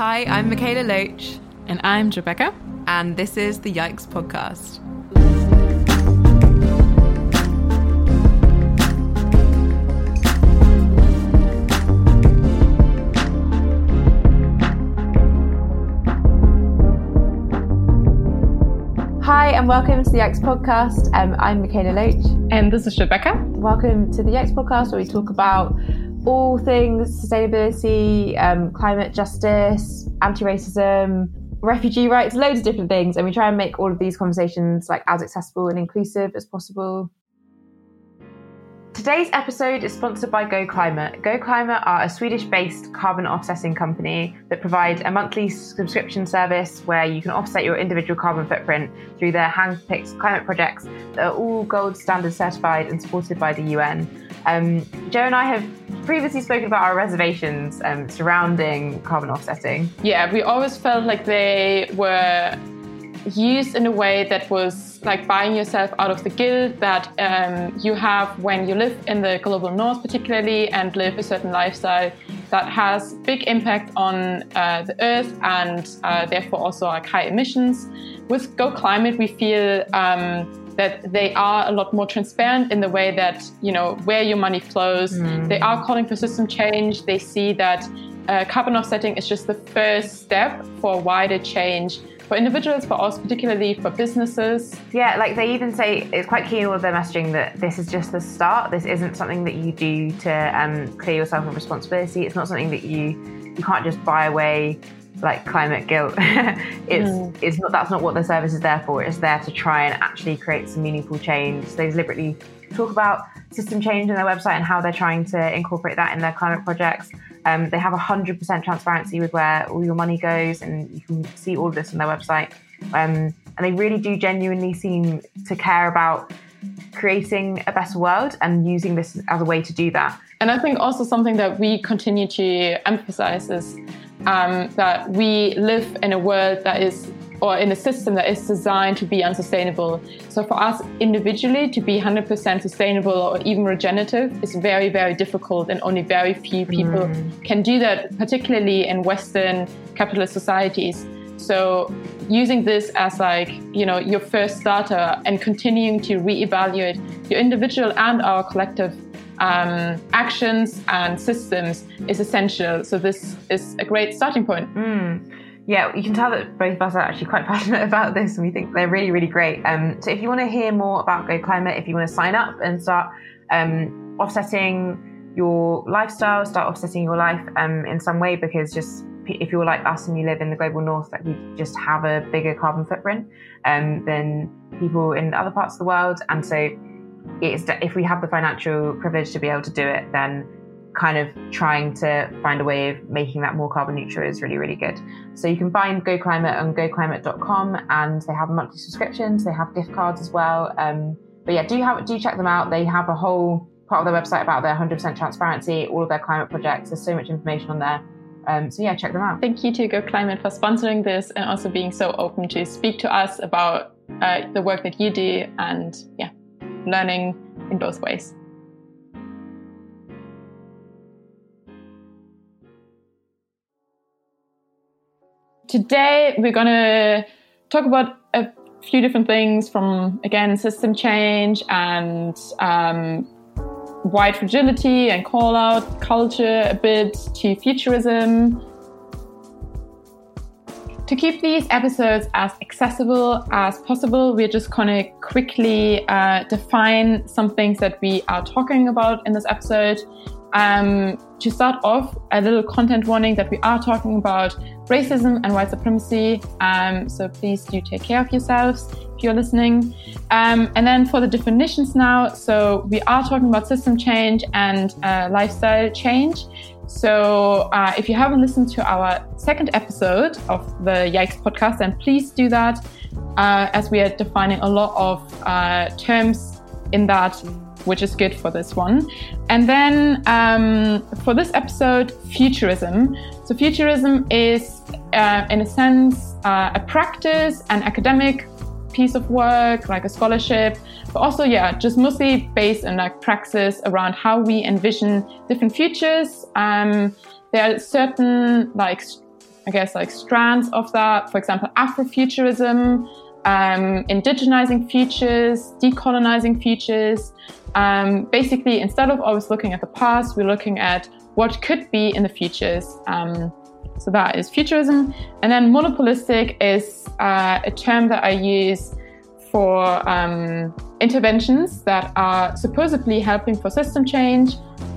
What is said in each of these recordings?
Hi, I'm Mikaela Loach. And I'm Jo Becker. And this is the Yikes Podcast. Hi, and welcome to the Yikes Podcast. Um, I'm Mikaela Loach. And this is Jo Becker. Welcome to the Yikes Podcast, where we talk about all things sustainability, um, climate justice, anti racism, refugee rights, loads of different things. And we try and make all of these conversations like as accessible and inclusive as possible. Today's episode is sponsored by Go Climate. Go are a Swedish based carbon offsetting company that provide a monthly subscription service where you can offset your individual carbon footprint through their hand picked climate projects that are all gold standard certified and supported by the UN. Um, Jo and I have previously spoken about our reservations um, surrounding carbon offsetting. Yeah, we always felt like they were used in a way that was like buying yourself out of the guilt that um, you have when you live in the global north, particularly, and live a certain lifestyle that has big impact on uh, the earth and uh, therefore also like high emissions. With Go Climate, we feel um, that they are a lot more transparent in the way that you know where your money flows. Mm. They are calling for system change. They see that uh, carbon offsetting is just the first step for wider change for individuals, but also particularly for businesses. Yeah, like they even say it's quite key in all of their messaging that this is just the start. This isn't something that you do to um, clear yourself of responsibility. It's not something that you you can't just buy away like climate guilt. it's mm. it's not that's not what the service is there for. It's there to try and actually create some meaningful change. So they deliberately talk about system change on their website and how they're trying to incorporate that in their climate projects. Um, they have 100% transparency with where all your money goes, and you can see all of this on their website. Um, and they really do genuinely seem to care about creating a better world and using this as a way to do that. And I think also something that we continue to emphasize is um, that we live in a world that is or in a system that is designed to be unsustainable. So for us individually to be 100% sustainable or even regenerative is very, very difficult and only very few people mm. can do that, particularly in Western capitalist societies. So using this as like, you know, your first starter and continuing to reevaluate your individual and our collective um, actions and systems is essential. So this is a great starting point. Mm. Yeah, you can tell that both of us are actually quite passionate about this, and we think they're really, really great. Um, so if you want to hear more about Go Climate, if you want to sign up and start um, offsetting your lifestyle, start offsetting your life um, in some way, because just if you're like us and you live in the global north, like we just have a bigger carbon footprint um, than people in other parts of the world, and so it's if we have the financial privilege to be able to do it, then kind of trying to find a way of making that more carbon neutral is really, really good. So you can find Go Climate on goclimate.com and they have monthly subscriptions, they have gift cards as well. Um, but yeah, do have do check them out. They have a whole part of their website about their 100% transparency, all of their climate projects. There's so much information on there. Um, so yeah, check them out. Thank you to Go Climate for sponsoring this and also being so open to speak to us about uh, the work that you do and yeah learning in both ways. Today, we're going to talk about a few different things from, again, system change and um, white fragility and call out culture a bit to futurism to keep these episodes as accessible as possible, we're just going to quickly uh, define some things that we are talking about in this episode. Um, to start off, a little content warning that we are talking about racism and white supremacy. Um, so please do take care of yourselves if you're listening. Um, and then for the definitions now, so we are talking about system change and uh, lifestyle change. So, uh, if you haven't listened to our second episode of the Yikes podcast, then please do that, uh, as we are defining a lot of uh, terms in that, which is good for this one. And then um, for this episode, futurism. So, futurism is, uh, in a sense, uh, a practice, an academic piece of work, like a scholarship, but also, yeah, just mostly based on like praxis around how we envision different futures. Um, there are certain like I guess, like strands of that. For example, Afrofuturism, um, indigenizing futures, decolonizing futures. Um, basically, instead of always looking at the past, we're looking at what could be in the futures. Um, so that is futurism. And then monopolistic is uh, a term that I use for um, interventions that are supposedly helping for system change,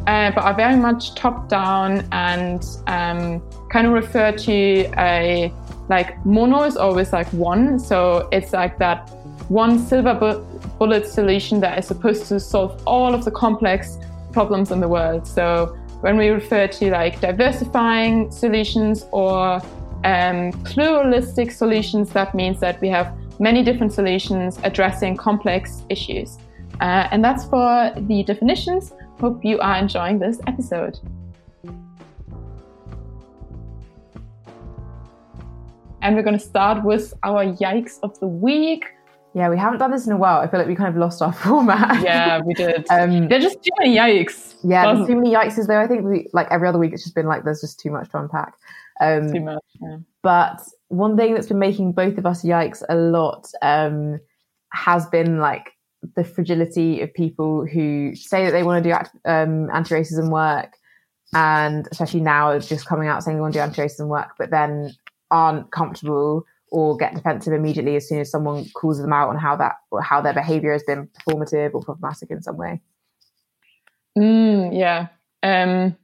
uh, but are very much top down and um, kind of refer to a like mono is always like one. So it's like that one silver bu- bullet solution that is supposed to solve all of the complex problems in the world. So when we refer to like diversifying solutions or um, pluralistic solutions, that means that we have many different solutions addressing complex issues. Uh, and that's for the definitions. Hope you are enjoying this episode. And we're going to start with our yikes of the week. Yeah, we haven't done this in a while. I feel like we kind of lost our format. Yeah, we did. um, There's just too many yikes. Yeah, there's too many yikes. Though I think we, like every other week, it's just been like there's just too much to unpack. Um, too much. Yeah. But one thing that's been making both of us yikes a lot um, has been like the fragility of people who say that they want to do um, anti-racism work, and especially now just coming out saying they want to do anti-racism work, but then aren't comfortable or get defensive immediately as soon as someone calls them out on how that or how their behavior has been performative or problematic in some way. Mm, yeah. Um,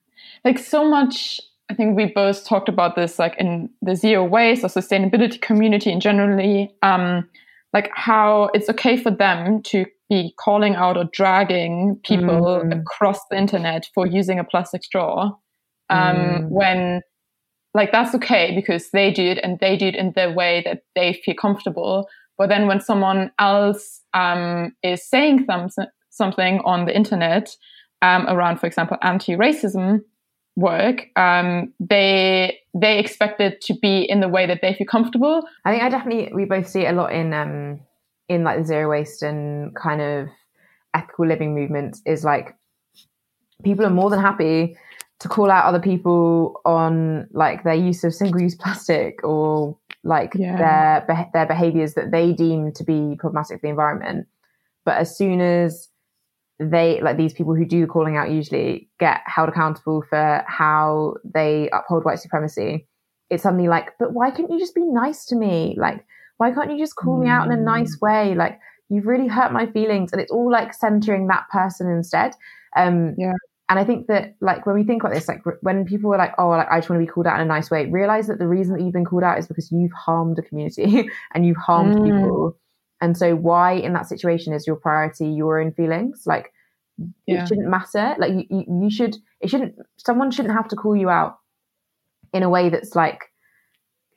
like so much I think we both talked about this like in the zero waste or sustainability community in generally, um, like how it's okay for them to be calling out or dragging people mm. across the internet for using a plastic straw. Um, mm. when like that's okay because they do it and they do it in the way that they feel comfortable. But then when someone else um, is saying some, something on the internet um, around, for example, anti-racism, work, um, they they expect it to be in the way that they feel comfortable. I think I definitely we both see it a lot in um, in like the zero waste and kind of ethical living movements. Is like people are more than happy to call out other people on like their use of single use plastic or like yeah. their their behaviors that they deem to be problematic for the environment. But as soon as they like these people who do calling out usually get held accountable for how they uphold white supremacy it's suddenly like but why can't you just be nice to me like why can't you just call me out in a mm. nice way like you've really hurt my feelings and it's all like centering that person instead um yeah and i think that like when we think about this like when people are like oh like i just want to be called out in a nice way realize that the reason that you've been called out is because you've harmed a community and you've harmed mm. people and so why in that situation is your priority your own feelings? Like yeah. it shouldn't matter. Like you, you, you should, it shouldn't, someone shouldn't have to call you out in a way that's like,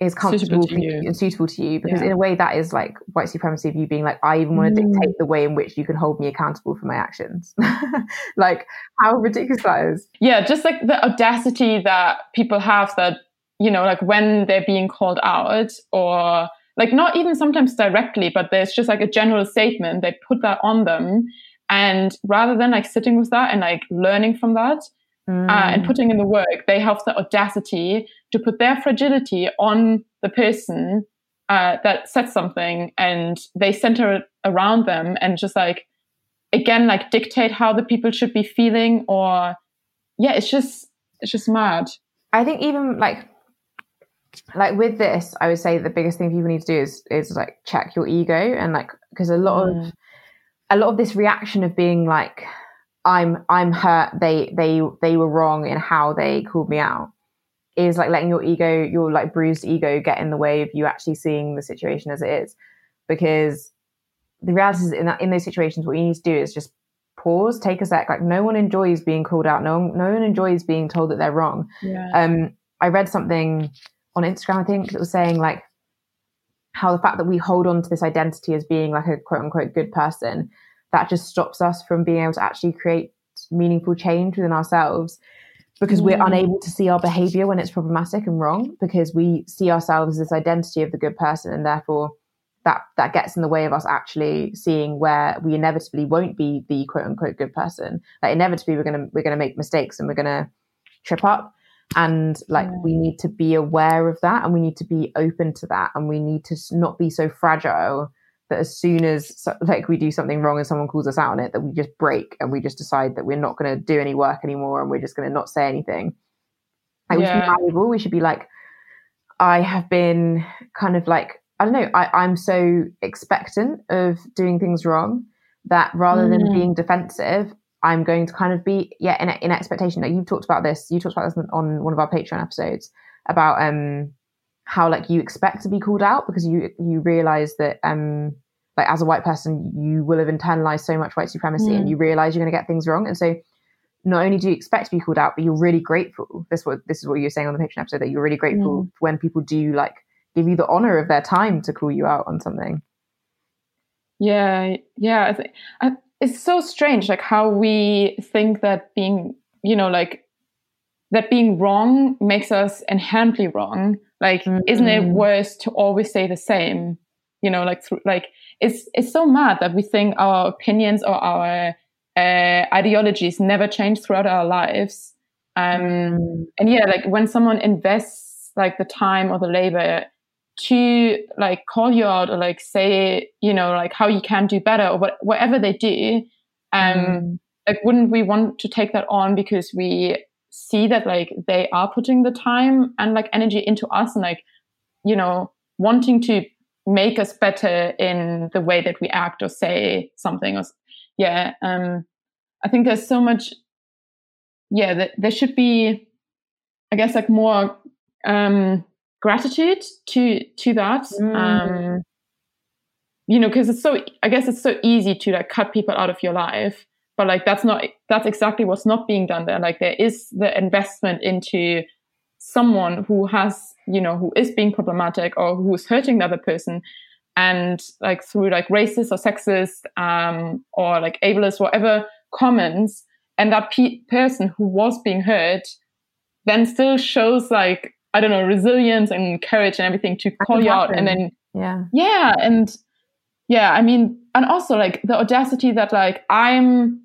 is comfortable for you and suitable to you because yeah. in a way that is like white supremacy of you being like i even want to mm. dictate the way in which you can hold me accountable for my actions like how ridiculous that is yeah just like the audacity that people have that you know like when they're being called out or like not even sometimes directly, but there's just like a general statement. They put that on them. And rather than like sitting with that and like learning from that mm. uh, and mm. putting in the work, they have the audacity to put their fragility on the person uh, that said something and they center it around them and just like, again, like dictate how the people should be feeling or yeah, it's just, it's just mad. I think even like like with this, I would say the biggest thing people need to do is is like check your ego and like because a lot mm. of a lot of this reaction of being like I'm I'm hurt. They they they were wrong in how they called me out. Is like letting your ego your like bruised ego get in the way of you actually seeing the situation as it is. Because the reality is in that in those situations what you need to do is just pause take a sec. Like no one enjoys being called out. No one, no one enjoys being told that they're wrong. Yeah. um I read something on Instagram, I think, that was saying like how the fact that we hold on to this identity as being like a quote unquote good person, that just stops us from being able to actually create meaningful change within ourselves because mm. we're unable to see our behavior when it's problematic and wrong because we see ourselves as this identity of the good person and therefore that that gets in the way of us actually seeing where we inevitably won't be the quote unquote good person like inevitably we're gonna we're gonna make mistakes and we're gonna trip up and like we need to be aware of that and we need to be open to that and we need to not be so fragile that as soon as like we do something wrong and someone calls us out on it that we just break and we just decide that we're not going to do any work anymore and we're just going to not say anything like we should be Yeah. we should be like i have been kind of like i don't know I, i'm so expectant of doing things wrong that rather than Mm. being defensive i'm going to kind of be yeah in, in expectation like you've talked about this you talked about this on one of our patreon episodes about um how like you expect to be called out because you you realize that um like as a white person you will have internalized so much white supremacy and Mm. you realize you're going to get things wrong and so not only do you expect to be called out but you're really grateful this what this is what you were saying on the patreon episode that you're really grateful when people do like give you the honor of their time to call you out on something Yeah, yeah. I think I, it's so strange, like how we think that being, you know, like that being wrong makes us inherently wrong. Like, isn't it Mm. worse to always stay the same? You know, like through, like it's it's so mad that we think our opinions or our uh, ideologies never change throughout our lives. Um, and yeah, like when someone invests like the time or the labor to like call you out or like say you know like how you can do better or what, whatever they do um Mm. like wouldn't we want to take that on because we see that like they are putting the time and like energy into us and like you know wanting to make us better in the way that we act or say something or yeah um i think there's so much yeah that there should be i guess like more um gratitude to to that Mm. um you know because it's so i guess it's so easy to like cut people out of your life but like that's not that's exactly what's not being done there like there is the investment into someone who has you know who is being problematic or who's hurting the other person and like through like racist or sexist um or like ableist whatever comments and that pe- person who was being hurt then still shows like i don't know resilience and courage and everything to call can you out and then yeah. Yeah and yeah i mean and also like the audacity that like i'm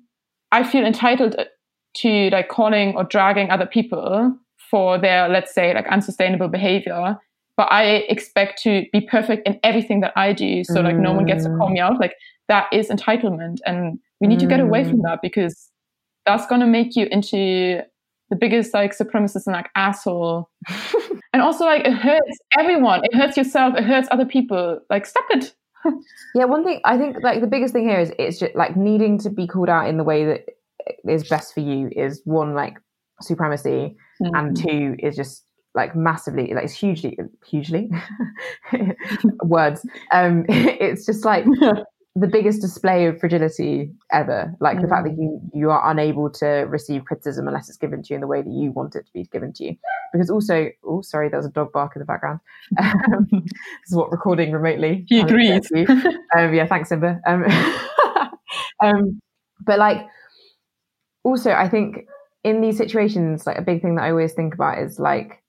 i feel entitled to like calling or dragging other people for their let's say like unsustainable behavior but i expect to be perfect in everything that i do so like no one gets to call me out. Like that is entitlement and we need to get away from Mm. that because that's going to make you into the biggest like supremacist and like asshole. And also like it hurts everyone. It hurts yourself. It hurts other people. Like stop it. Yeah, one thing I think like the biggest thing here is it's just like needing to be called out in the way that is best for you is one like supremacy and two is just like massively like it's hugely hugely words. Um it's just like the biggest display of fragility ever like the fact that you you are unable to receive criticism unless it's given to you in the way that you want it to be given to you. Because also oh sorry there was a dog bark in the background. Um, this is what recording remotely He kind of gets agrees. um, yeah thanks simba. Um, um but like also i think in these situations like a big thing that i always think about is like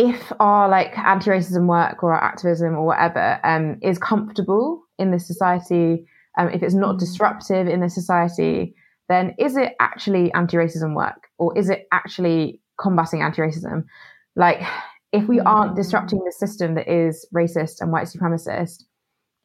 if our like anti-racism work or our activism or whatever um, is comfortable in this society, um, if it's not Mm. disruptive in this society, then is it actually anti-racism work or is it actually combating anti-racism? Like, if we aren't Mm. disrupting the system that is racist and white supremacist,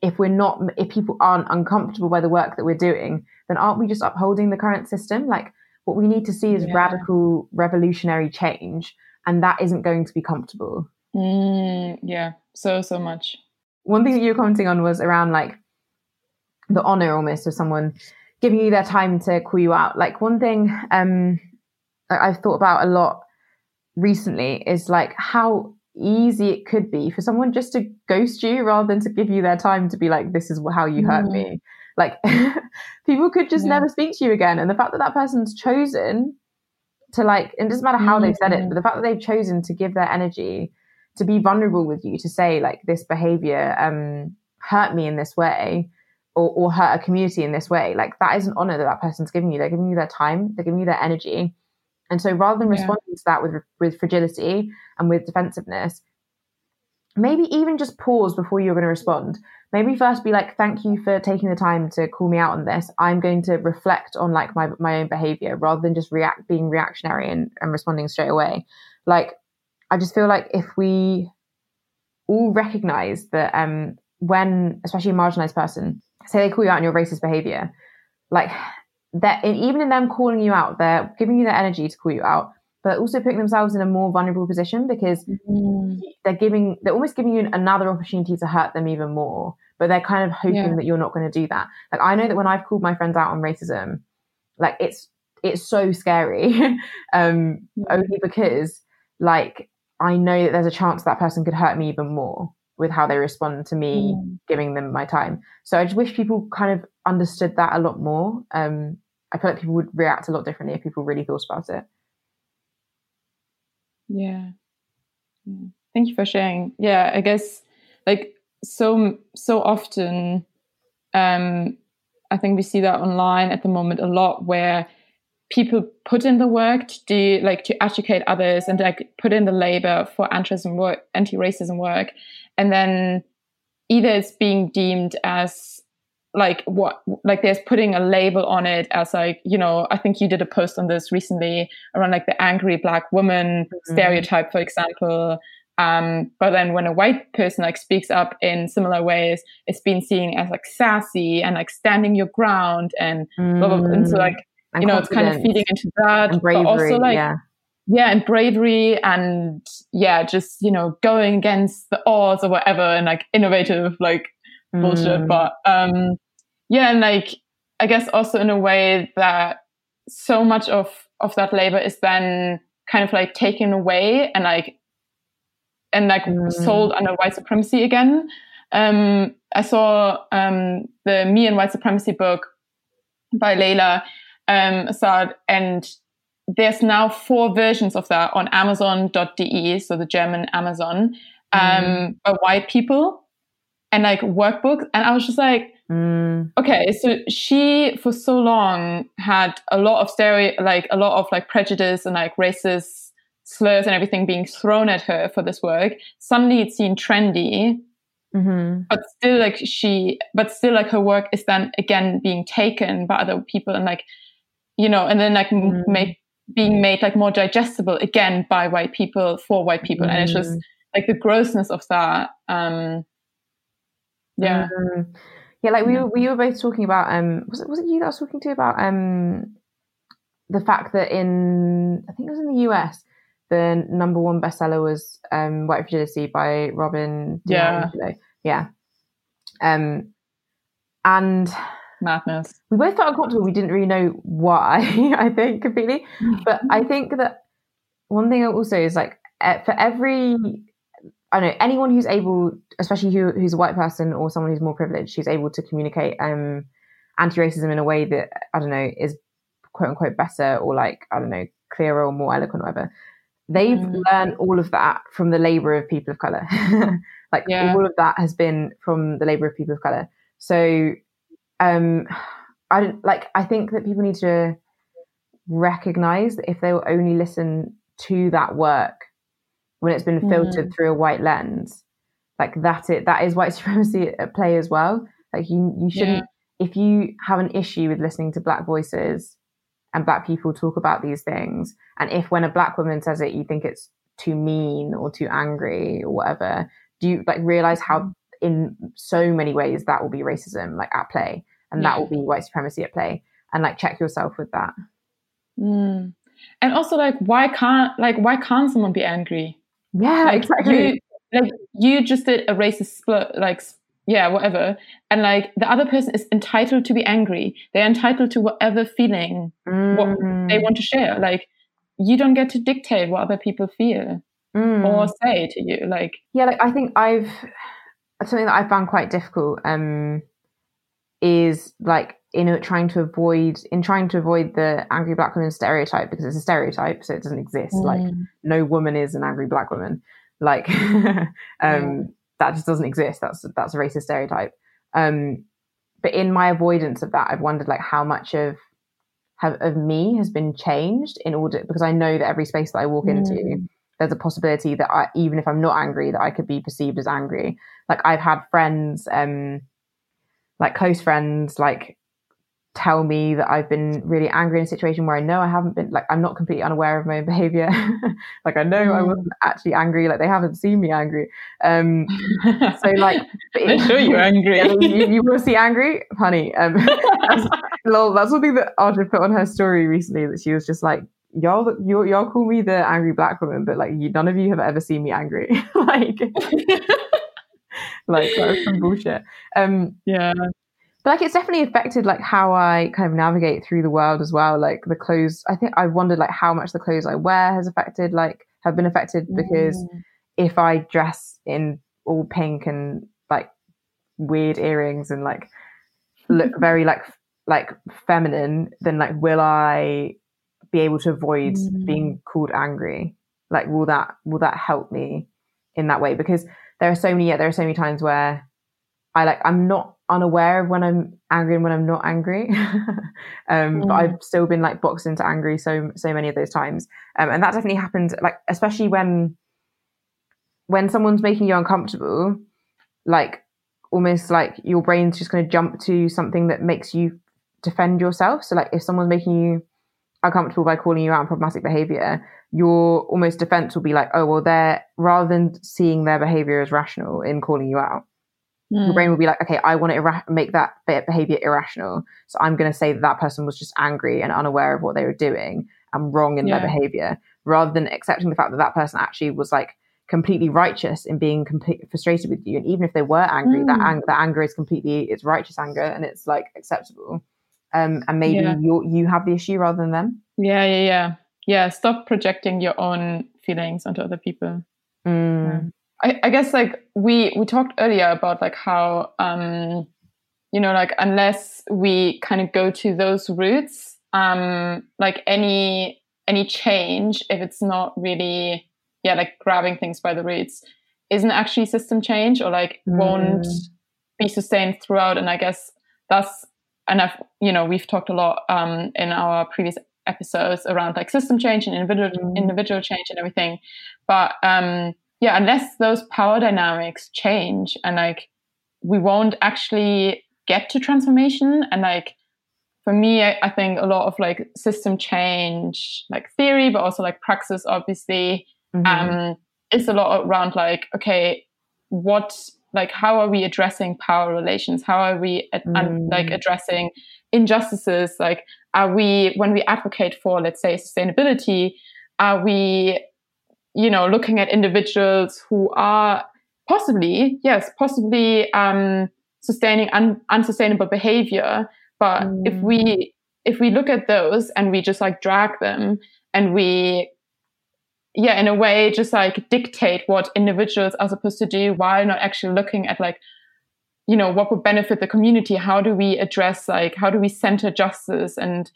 if we're not, if people aren't uncomfortable by the work that we're doing, then aren't we just upholding the current system? Like, what we need to see is Yeah. radical, revolutionary change, and that isn't going to be comfortable. Mm, yeah, so so much. One thing that you were commenting on was around like the honor almost of someone giving you their time to call you out. Like one thing um, I've thought about a lot recently is like how easy it could be for someone just to ghost you rather than to give you their time to be like, this is how you hurt Mm. me. Like people could just Yeah. never speak to you again. And the fact that that person's chosen to like, it doesn't matter how they've said it, Mm. but the fact that they've chosen to give their energy to be vulnerable with you, to say like this behavior um, hurt me in this way, or, or hurt a community in this way, like that is an honor that that person's giving you. They're giving you their time, they're giving you their energy, and so rather than Yeah. responding to that with with fragility and with defensiveness, maybe even just pause before you're going to respond. Maybe first be like thank you for taking the time to call me out on this. I'm going to reflect on like my, my own behavior rather than just react being reactionary and, and responding straight away. Like i just feel like if we all recognize that um when especially a marginalized person say they call you out on your racist behavior like that even in them calling you out they're giving you the energy to call you out but also putting themselves in a more vulnerable position because mm. they're giving they're almost giving you another opportunity to hurt them even more but they're kind of hoping yeah. that you're not going to do that like i know that when i've called my friends out on racism like it's it's so scary um yeah. only because like i know that there's a chance that person could hurt me even more with how they respond to me mm. giving them my time so i just wish people kind of understood that a lot more um i feel like people would react a lot differently if people really thought about it yeah. Thank you for sharing. Yeah, I guess like so so often um I think we see that online at the moment a lot where people put in the work to do like to educate others and like put in the labor for anti-racism work anti-racism work and then either it's being deemed as like what like there's putting a label on it as like you know i think you did a post on this recently around like the angry black woman mm-hmm. stereotype for example um, but then when a white person like speaks up in similar ways it's been seen as like sassy and like standing your ground and mm. blah, blah, blah. and so like and you know it's kind of feeding into that and bravery, but also like yeah. yeah and bravery and yeah just you know going against the odds or whatever and like innovative like bullshit mm. but um yeah and like i guess also in a way that so much of of that labor is then kind of like taken away and like and like mm. sold under white supremacy again um i saw um the me and white supremacy book by Layla um Saad and there's now four versions of that on amazon.de so the german amazon um mm. by white people and like workbooks and i was just like Mm. Okay, so she for so long had a lot of stereo, like a lot of like prejudice and like racist slurs and everything being thrown at her for this work. Suddenly it seemed trendy, mm-hmm. but still like she, but still like her work is then again being taken by other people and like, you know, and then like mm. make being made like more digestible again by white people for white people, mm. and it's just like the grossness of that. Um, yeah. Mm. Yeah, like we were, we were both talking about um was it was it you that I was talking to about um the fact that in I think it was in the US the number one bestseller was um White Fragility by Robin Yeah. Yeah. Um and madness. We both felt uncomfortable. We didn't really know why, I think, completely. But I think that one thing also is like for every I don't know anyone who's able, especially who, who's a white person or someone who's more privileged, who's able to communicate um, anti-racism in a way that I don't know is quote unquote better or like I don't know clearer or more eloquent or whatever. They've mm. learned all of that from the labor of people of color. like yeah. all of that has been from the labor of people of color. So um, I don't like. I think that people need to recognize that if they will only listen to that work when it's been filtered mm. through a white lens like that it that is white supremacy at play as well like you you shouldn't yeah. if you have an issue with listening to black voices and black people talk about these things and if when a black woman says it you think it's too mean or too angry or whatever do you like realize how mm. in so many ways that will be racism like at play and yeah. that will be white supremacy at play and like check yourself with that mm. and also like why can't like why can't someone be angry yeah, like, exactly. You, like you just did a racist split, like yeah, whatever, and like the other person is entitled to be angry. They're entitled to whatever feeling mm. what they want to share. Like you don't get to dictate what other people feel mm. or say to you. Like yeah, like I think I've something that I found quite difficult. Um, is like in trying to avoid in trying to avoid the angry black woman stereotype because it's a stereotype so it doesn't exist mm. like no woman is an angry black woman like um mm. that just doesn't exist that's that's a racist stereotype um but in my avoidance of that i've wondered like how much of have, of me has been changed in order because i know that every space that i walk mm. into there's a possibility that I, even if I'm not angry, that I could be perceived as angry. Like I've had friends, um, like close friends, like tell me that I've been really angry in a situation where I know I haven't been like I'm not completely unaware of my own behavior. like I know mm. I wasn't actually angry. Like they haven't seen me angry. Um, so like they show you're angry. you, you, will see angry, honey. Um, that's, lol, that's something that Audra put on her story recently. That she was just like, y'all, y'all, y'all call me the angry black woman, but like you, none of you have ever seen me angry. like. like that was some bullshit. Um, yeah, but like it's definitely affected like how I kind of navigate through the world as well. Like the clothes, I think I wondered like how much the clothes I wear has affected, like have been affected because mm. if I dress in all pink and like weird earrings and like look very like like feminine, then like will I be able to avoid mm. being called angry? Like will that will that help me in that way? Because there are so many yeah, there are so many times where I like I'm not unaware of when I'm angry and when I'm not angry. um, mm. But I've still been like boxed into angry so so many of those times, um, and that definitely happens. Like especially when when someone's making you uncomfortable, like almost like your brain's just going to jump to something that makes you defend yourself. So like if someone's making you uncomfortable by calling you out on problematic behavior, your almost defense will be like, oh well, they're rather than seeing their behavior as rational in calling you out Mm. Your brain will be like, okay, I want to ira- make that behavior irrational. So I'm going to say that that person was just angry and unaware of what they were doing and wrong in yeah. their behavior, rather than accepting the fact that that person actually was like completely righteous in being completely frustrated with you. And even if they were angry, mm. that, ang- that anger is completely, it's righteous anger and it's like acceptable. Um, and maybe yeah. you you have the issue rather than them. Yeah, yeah, yeah. Yeah, stop projecting your own feelings onto other people. Mm. I, I guess like we we talked earlier about like how um you know like unless we kind of go to those roots um like any any change if it's not really yeah like grabbing things by the roots isn't actually system change or like mm. won't be sustained throughout and i guess that's and i've you know we've talked a lot um in our previous episodes around like system change and individual mm. individual change and everything but um yeah, unless those power dynamics change and like we won't actually get to transformation and like for me I, I, think a lot of like system change like theory but also like praxis obviously mm-hmm. um is a lot around like okay what like how are we addressing power relations how are we ad- mm. like addressing injustices like are we when we advocate for let's say sustainability are we you know, looking at individuals who are possibly, yes, possibly um, sustaining un- unsustainable behavior. But mm. if we if we look at those and we just like drag them and we yeah in a way just like dictate what individuals are supposed to do while not actually looking at like you know what would benefit the community how do we address like how do we center justice and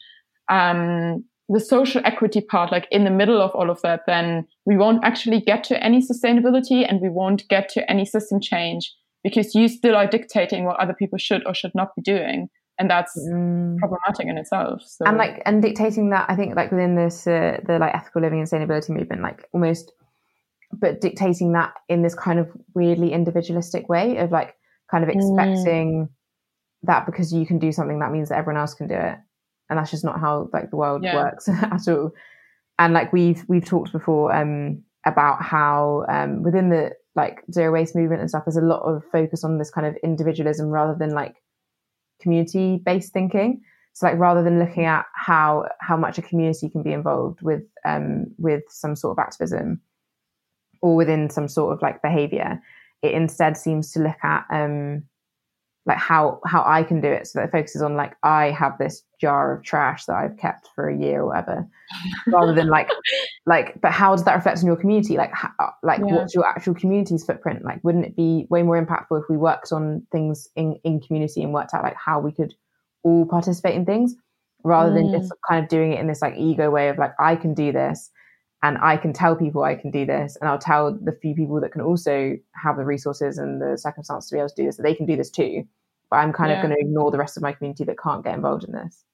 um the social equity part, like in the middle of all of that, then we won't actually get to any sustainability and we won't get to any system change because you still are dictating what other people should or should not be doing. And that's mm. problematic in itself. So. And like, and dictating that, I think like within this, uh, the like ethical living and sustainability movement, like almost, but dictating that in this kind of weirdly individualistic way of like kind of mm. expecting mm. that because you can do something, that means that everyone else can do it and that's just not how like the world yeah. works at all and like we've we've talked before um about how um within the like zero waste movement and stuff there's a lot of focus on this kind of individualism rather than like community based thinking so like rather than looking at how how much a community can be involved with um with some sort of activism or within some sort of like behavior it instead seems to look at um like how how I can do it so that it focuses on like I have this jar of trash that I've kept for a year or whatever rather than like like but how does that reflect on your community like how, like yeah. what's your actual community's footprint like wouldn't it be way more impactful if we worked on things in in community and worked out like how we could all participate in things rather mm. than just kind of doing it in this like ego way of like I can do this and I can tell people I can do this, and I'll tell the few people that can also have the resources and the circumstances to be able to do this that they can do this too. But I'm kind yeah. of going to ignore the rest of my community that can't get involved in this.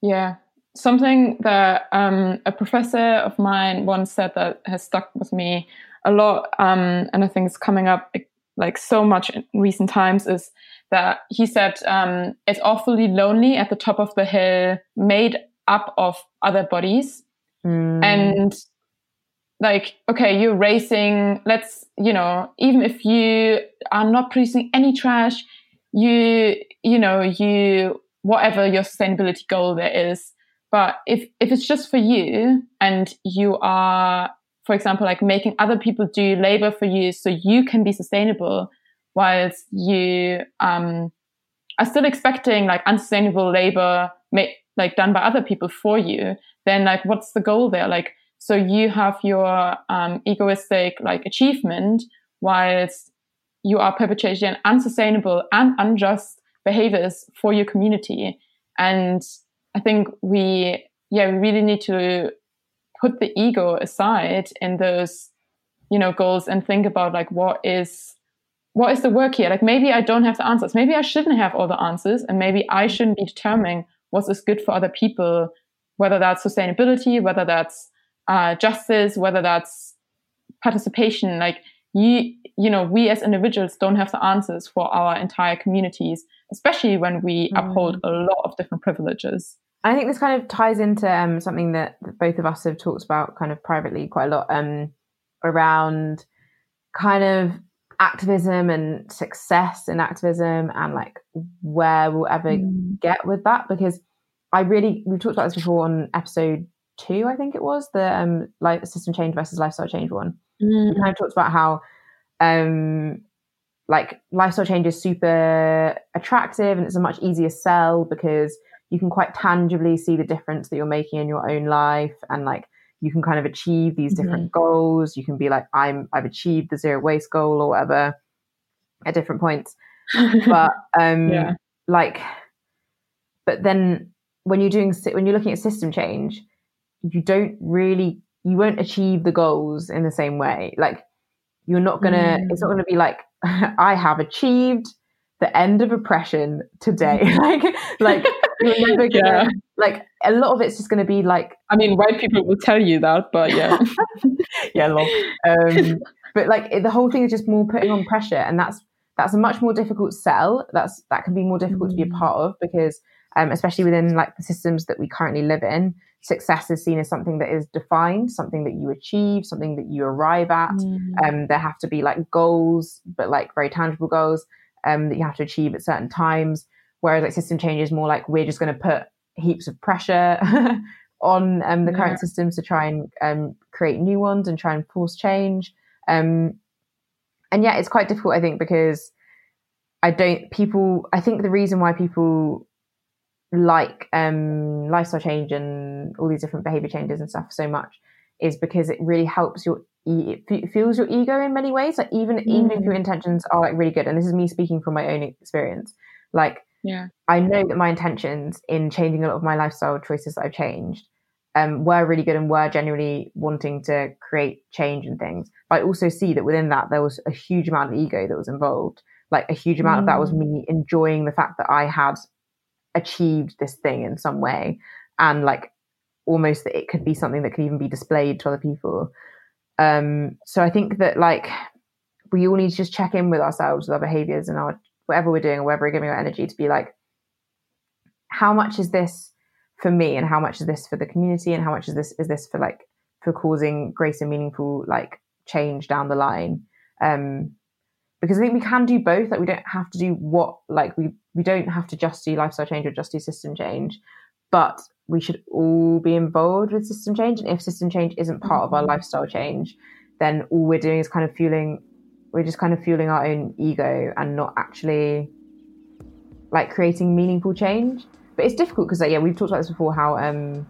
Yeah, something that um, a professor of mine once said that has stuck with me a lot, um, and I think it's coming up like so much in recent times, is that he said um, it's awfully lonely at the top of the hill, made up of other bodies, mm. and like okay you're racing let's you know even if you are not producing any trash you you know you whatever your sustainability goal there is but if if it's just for you and you are, for example, like making other people do labor for you so you can be sustainable, whilst you um, are still expecting like unsustainable labor ma- like done by other people for you, then like what's the goal there? Like so you have your um, egoistic like achievement whilst you are perpetuating unsustainable and unjust behaviors for your community and I think we, yeah, we really need to put the ego aside in those, you know, goals and think about like what is what is the work here? Like maybe I don't have the answers. Maybe I shouldn't have all the answers, and maybe I shouldn't be determining what is good for other people, whether that's sustainability, whether that's uh, justice, whether that's participation. Like you, you know, we as individuals don't have the answers for our entire communities, especially when we mm. uphold a lot of different privileges. I think this kind of ties into um, something that both of us have talked about kind of privately quite a lot um, around kind of activism and success in activism and like where we'll ever mm. get with that because I really we've talked about this before on episode two I think it was the um like system change versus lifestyle change one. Mm. We kind of talked about how um like lifestyle change is super attractive and it's a much easier sell because you can quite tangibly see the difference that you're making in your own life and like you can kind of achieve these different mm-hmm. goals you can be like i'm i've achieved the zero waste goal or whatever at different points but um yeah. like but then when you're doing when you're looking at system change you don't really you won't achieve the goals in the same way like you're not gonna mm. it's not gonna be like i have achieved the end of oppression today like like you're never gonna yeah. like a lot of it's just gonna be like I mean white people will tell you that, but yeah. yeah, lol. Um, but like it, the whole thing is just more putting on pressure and that's that's a much more difficult sell. That's that can be more difficult mm. to be a mm. part of because um, especially within like the systems that we currently live in, success is seen as something that is defined, something that you achieve, something that you arrive at. Mm. Um, there have to be like goals, but like very tangible goals um, that you have to achieve at certain times. Whereas like system change is more like we're just going to put heaps of pressure on um, the yeah. current systems to try and um, create new ones and try and force change. Um, and yeah, it's quite difficult, I think, because I don't people. I think the reason why people like um, lifestyle change and all these different behavior changes and stuff so much is because it really helps your it fuels your ego in many ways like even mm. even if your mm. intentions are like really good and this is me speaking from my own experience like yeah. I know that my intentions in changing a lot of my lifestyle choices that I've changed um, were really good and were genuinely wanting to create change and things. But I also see that within that, there was a huge amount of ego that was involved. Like a huge amount mm. of that was mm. me enjoying the fact that I had achieved this thing in some way. And like almost that it could be something that could even be displayed to other people. Um, so I think that like we all need to just check in with ourselves with our behaviors and our whatever we're doing or whatever we're giving our energy to be like, how much is this for me? And how much is this for the community? And how much is this is this for like for causing greater meaningful like change down the line? Um because i think we can do both like we don't have to do what like we we don't have to just do lifestyle change or just do system change but we should all be involved with system change and if system change isn't part of our mm-hmm. lifestyle change then all we're doing is kind of fueling we're just kind of fueling our own ego and not actually like creating meaningful change. But it's difficult because like, yeah, we've talked about this before. How um,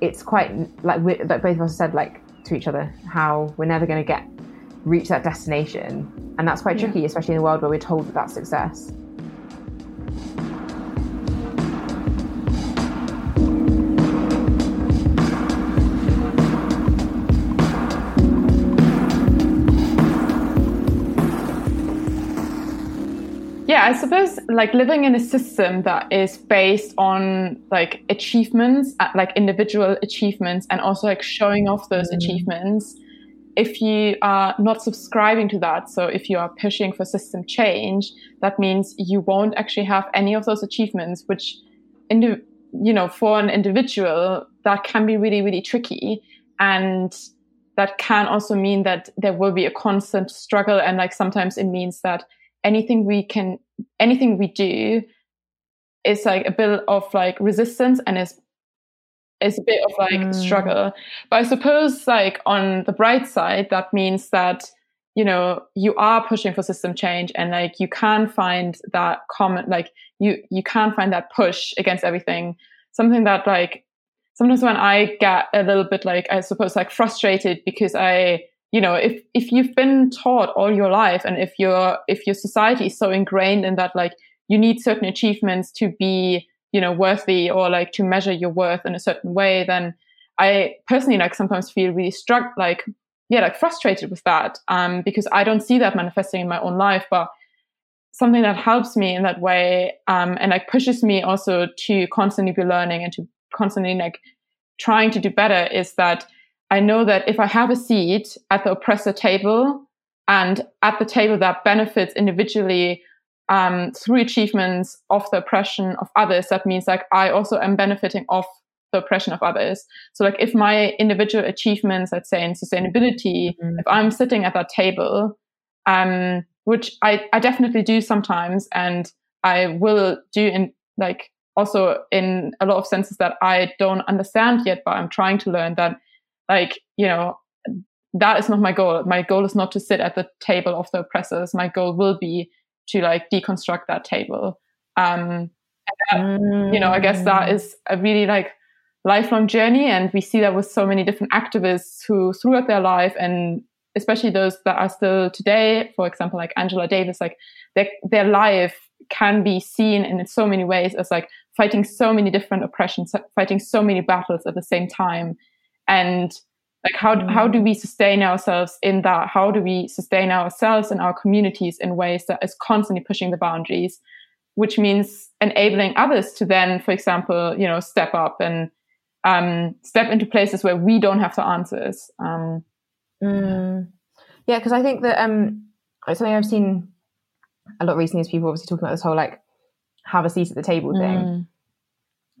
it's quite like we like both of us said like to each other how we're never going to get reach that destination, and that's quite yeah. tricky, especially in a world where we're told that that's success. yeah, I suppose like living in a system that is based on like achievements, uh, like individual achievements, and also like showing off those mm. achievements. If you are not subscribing to that, so if you are pushing for system change, that means you won't actually have any of those achievements, which, you know, for an individual, that can be really, really tricky. And that can also mean that there will be a constant struggle. And like sometimes it means that anything we can, anything we do is like a bit of like resistance and is is a bit of like mm. struggle. But I suppose like on the bright side, that means that you know you are pushing for system change and like you can find that common like you you can find that push against everything. Something that like sometimes when I get a little bit like I suppose like frustrated because I you know if if you've been taught all your life and if your if your society is so ingrained in that like you need certain achievements to be you know worthy or like to measure your worth in a certain way then i personally like sometimes feel really struck like yeah like frustrated with that um because i don't see that manifesting in my own life but something that helps me in that way um and like pushes me also to constantly be learning and to constantly like trying to do better is that I know that if I have a seat at the oppressor table and at the table that benefits individually um, through achievements of the oppression of others, that means like I also am benefiting of the oppression of others. So like if my individual achievements, let's say in sustainability, mm-hmm. if I'm sitting at that table, um, which I, I definitely do sometimes and I will do in like also in a lot of senses that I don't understand yet, but I'm trying to learn that like you know that is not my goal my goal is not to sit at the table of the oppressors my goal will be to like deconstruct that table um that, mm. you know i guess that mm. a really like lifelong journey and we see that with so many different activists who throughout their life and especially those that are still today for example like angela davis like their, their life can be seen in so many ways as like fighting so many different oppressions fighting so many battles at the same time and like how mm. how do we sustain ourselves in that how do we sustain ourselves and our communities in ways that is constantly pushing the boundaries which means enabling others to then for example you know step up and um, step into places where we don't have the answers um, mm. yeah because i think that um something i've seen a lot recently is people obviously talking about this whole like have a seat at the table thing mm.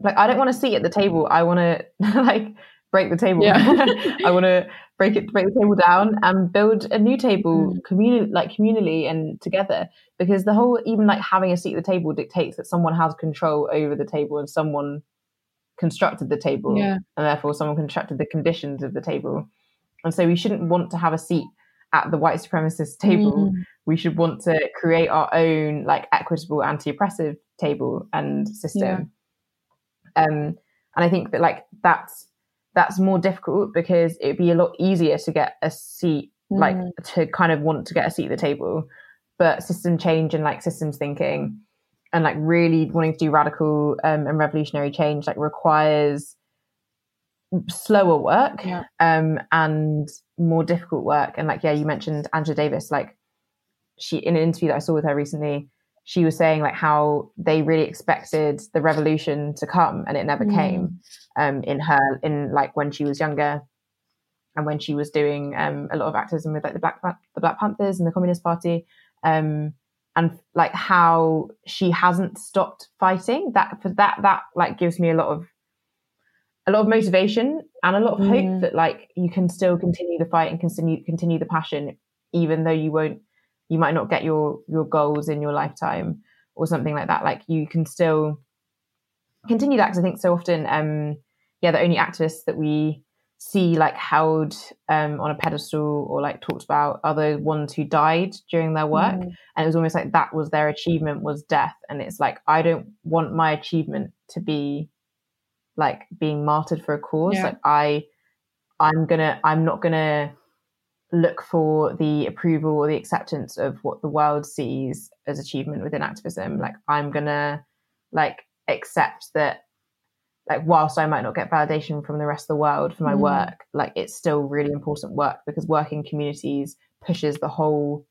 like i don't want to sit at the table i want to like break the table. Yeah. I want to break it, break the table down, and build a new table, mm. communi- like communally and together. Because the whole, even like having a seat at the table, dictates that someone has control over the table and someone constructed the table, yeah. and therefore someone constructed the conditions of the table. And so we shouldn't want to have a seat at the white supremacist table. Mm. We should want to create our own like equitable anti-oppressive table and system. Yeah. Um, and I think that like that's that's more difficult because it'd be a lot easier to get a seat, mm. like to kind of want to get a seat at the table. But system change and like systems thinking and like really wanting to do radical um, and revolutionary change like requires slower work yeah. um, and more difficult work. And like, yeah, you mentioned Angela Davis, like she in an interview that I saw with her recently, she was saying like how they really expected the revolution to come and it never mm. came um, in her in like when she was younger and when she was doing um, a lot of activism with like the black the black panthers and the communist party um, and like how she hasn't stopped fighting that for that that like gives me a lot of a lot of motivation and a lot of mm. hope that like you can still continue the fight and continue continue the passion even though you won't you might not get your your goals in your lifetime or something like that like you can still continue that because i think so often um yeah the only activists that we see like held um on a pedestal or like talked about are the ones who died during their work mm. and it was almost like that was their achievement was death and it's like i don't want my achievement to be like being martyred for a cause yeah. like i i'm gonna i'm not gonna look for the approval or the acceptance of what the world sees as achievement within activism like i'm gonna like accept that like whilst i might not get validation from the rest of the world for my mm. work like it's still really important work because working communities pushes the whole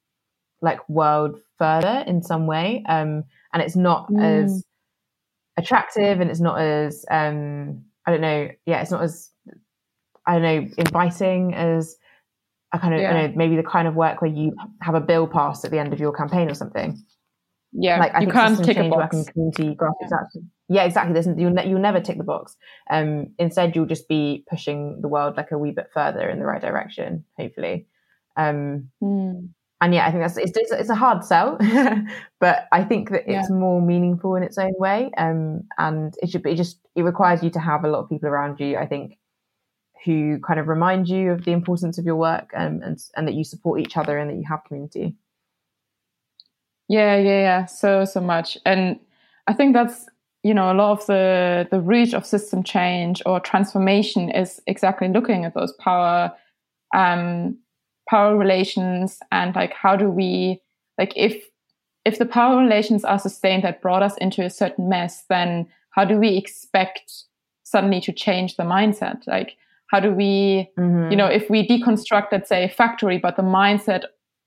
like world further in some way um and it's not mm. as attractive and it's not as um i don't know yeah it's not as i don't know inviting as a kind of yeah. you know maybe the kind of work where you have a bill passed at the end of your campaign or something yeah like I you can't tick a box. work community graphics yeah. Actually, yeah exactly There's, you'll, ne- you'll never tick the box um instead you'll just be pushing the world like a wee bit further in the right direction hopefully um mm and yeah, I think that's it's, it's, a hard sell, but I think that it's yeah. more meaningful in its own way. Um, and it should be it just it requires you to have a lot of people around you. I think who kind of remind you of the importance of your work and and, and that you support each other and that you have community. Yeah, yeah, yeah, so so much, and I think that's you know a lot of the the reach of system change or transformation is exactly looking at those power um, power relations and like how do we like if if the power relations are sustained that brought us into a certain mess then how do we expect suddenly to change the mindset? Like how do we mm-hmm. you know if we deconstruct let's say a factory but the mindset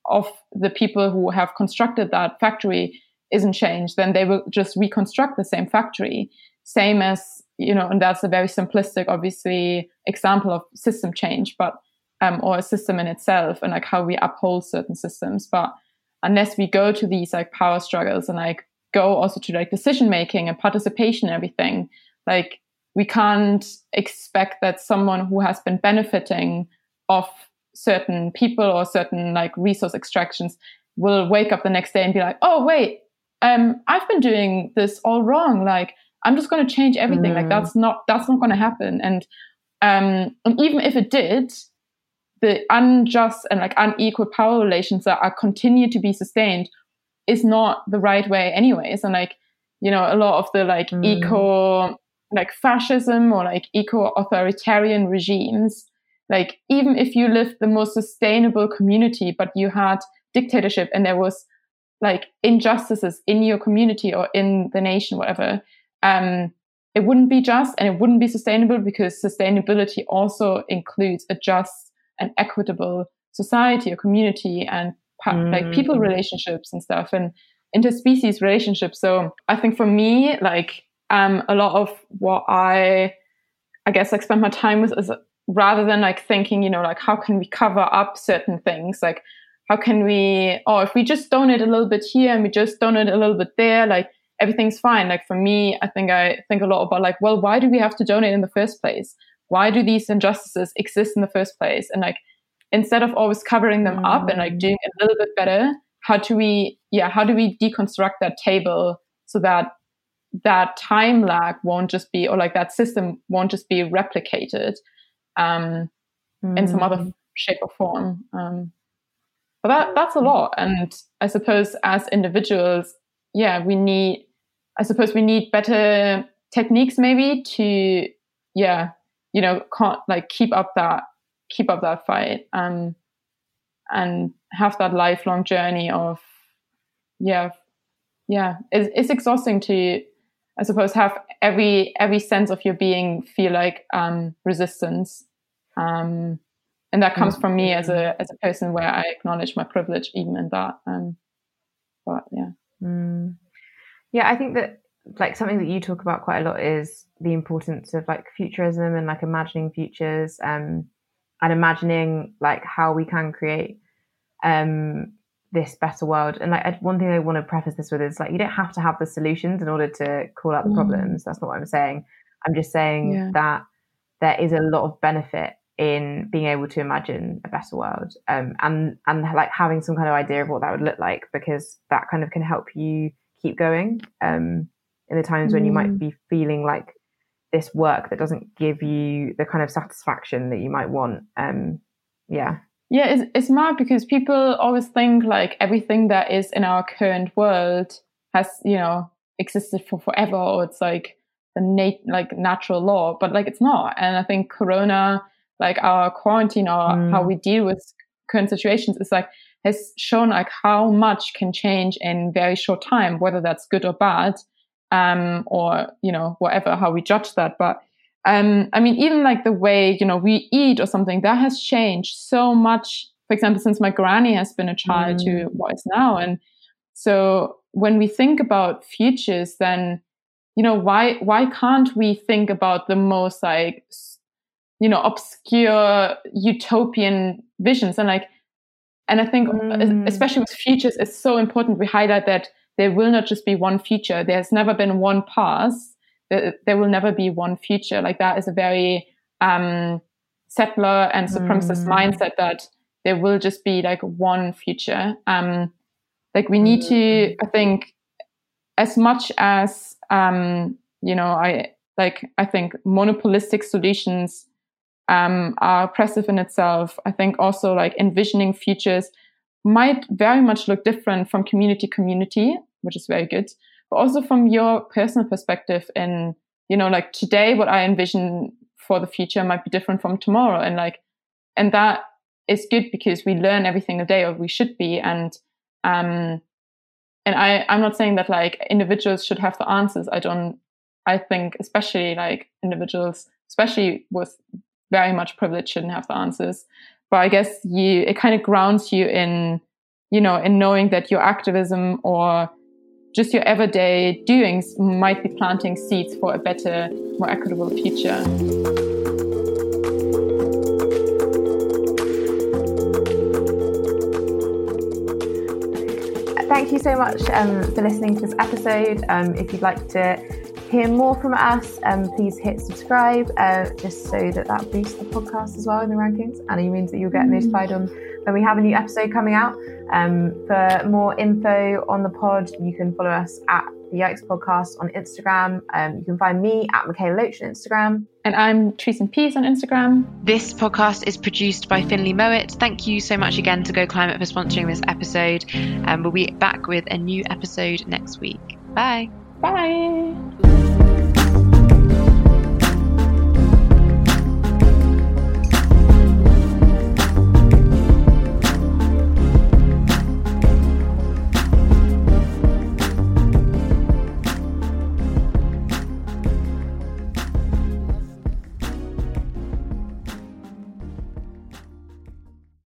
of the people who have constructed that factory isn't changed then they will just reconstruct the same factory same as you know and that's a very simplistic obviously example of system change but um, or a system in itself and like how we uphold certain systems. But unless we go to these like power struggles and like go also to like decision making and participation and everything, like we can't expect that someone who has been benefiting of certain people or certain like resource extractions will wake up the next day and be like, oh wait, um, I've been doing this all wrong. Like I'm just going to change everything. Mm. Like that's not that's not going to happen. And um, and even if it did, the unjust and like unequal power relations that are continue to be sustained is not the right way anyways and like you know a lot of the like mm. eco like fascism or like eco authoritarian regimes like even if you lived the most sustainable community but you had dictatorship and there was like injustices in your community or in the nation whatever um it wouldn't be just and it wouldn't be sustainable because sustainability also includes a just and equitable society or community and mm. like people relationships and stuff and interspecies relationships. So I think for me, like um, a lot of what I, I guess, like spend my time with is rather than like thinking, you know, like how can we cover up certain things, like how can we, oh, if we just donate a little bit here and we just donate a little bit there, like everything's fine. Like for me, I think I think a lot about like, well, why do we have to donate in the first place? why do these injustices exist in the first place and like instead of always covering them mm. up and like doing a little bit better how do we yeah how do we deconstruct that table so that that time lag won't just be or like that system won't just be replicated um, mm. in some other mm. shape or form um, but that that's a lot and i suppose as individuals yeah we need i suppose we need better techniques maybe to yeah you know can't like keep up that keep up that fight and and have that lifelong journey of yeah yeah it's, it's exhausting to i suppose have every every sense of your being feel like um resistance. Um and that comes from me as a as a person where i acknowledge my privilege even in that um but yeah. Mm. yeah i think that like something that you talk about quite a lot is the importance of like futurism and like imagining futures um, and imagining like how we can create um, this better world. And like one thing I want to preface this with is like you don't have to have the solutions in order to call out the mm. problems. That's not what I'm saying. I'm just saying yeah. that there is a lot of benefit in being able to imagine a better world um, and and like having some kind of idea of what that would look like because that kind of can help you keep going um, in the times mm. when you might mm. be feeling like this work that doesn't give you the kind of satisfaction that you might want. Um, yeah. Yeah, it's, it's mad because people always think like everything that is in our current world has, you know, existed for forever or it's like the nat- like natural law, but like it's not. And I think Corona, like our quarantine or mm. how we deal with current situations is like has shown like how much can change in very short time, whether that's good or bad um, or you know whatever how we judge that. But um, I mean, even like the way you know we eat or something that has changed so much for example, since my granny has been a child mm. to what is now. And so when we think about futures, then you know why why can't we think about the most like you know obscure utopian visions and like and i think mm. especially with futures it's so important we highlight that there will not just be one future there's never been one past there, will never be one future like that is a very um settler and supremacist mm. mindset that there will just be like one future um like we need to i think as much as um you know i like i think monopolistic solutions um, are oppressive in itself. I think also like envisioning futures might very much look different from community community, which is very good, but also from your personal perspective. And you know, like today, what I envision for the future might be different from tomorrow, and like, and that is good because we learn every single day, or we should be. And um, and I, I'm not saying that like individuals should have the answers. I don't. I think especially like individuals, especially with very much privilege shouldn't have the answers. But I guess you it kind of grounds you in, you know, in knowing that your activism or just your everyday doings might be planting seeds for a better, more equitable future. Thank you so much um, for listening to this episode. Um, if you'd like to hear more from us, um, please hit subscribe uh, just so that that boosts the podcast as well in the rankings. And it means that you'll get mm. notified on when we have a new episode coming out. Um, for more info on the pod, you can follow us at the Yikes Podcast on Instagram. Um, you can find me at Mikaela Loach on Instagram. And I'm treesnpeace on Instagram. This podcast is produced by Finlay Mowat. Thank you so much again to GoClimate for sponsoring this episode. And um, we'll be back with a new episode next week. Bye. Bye.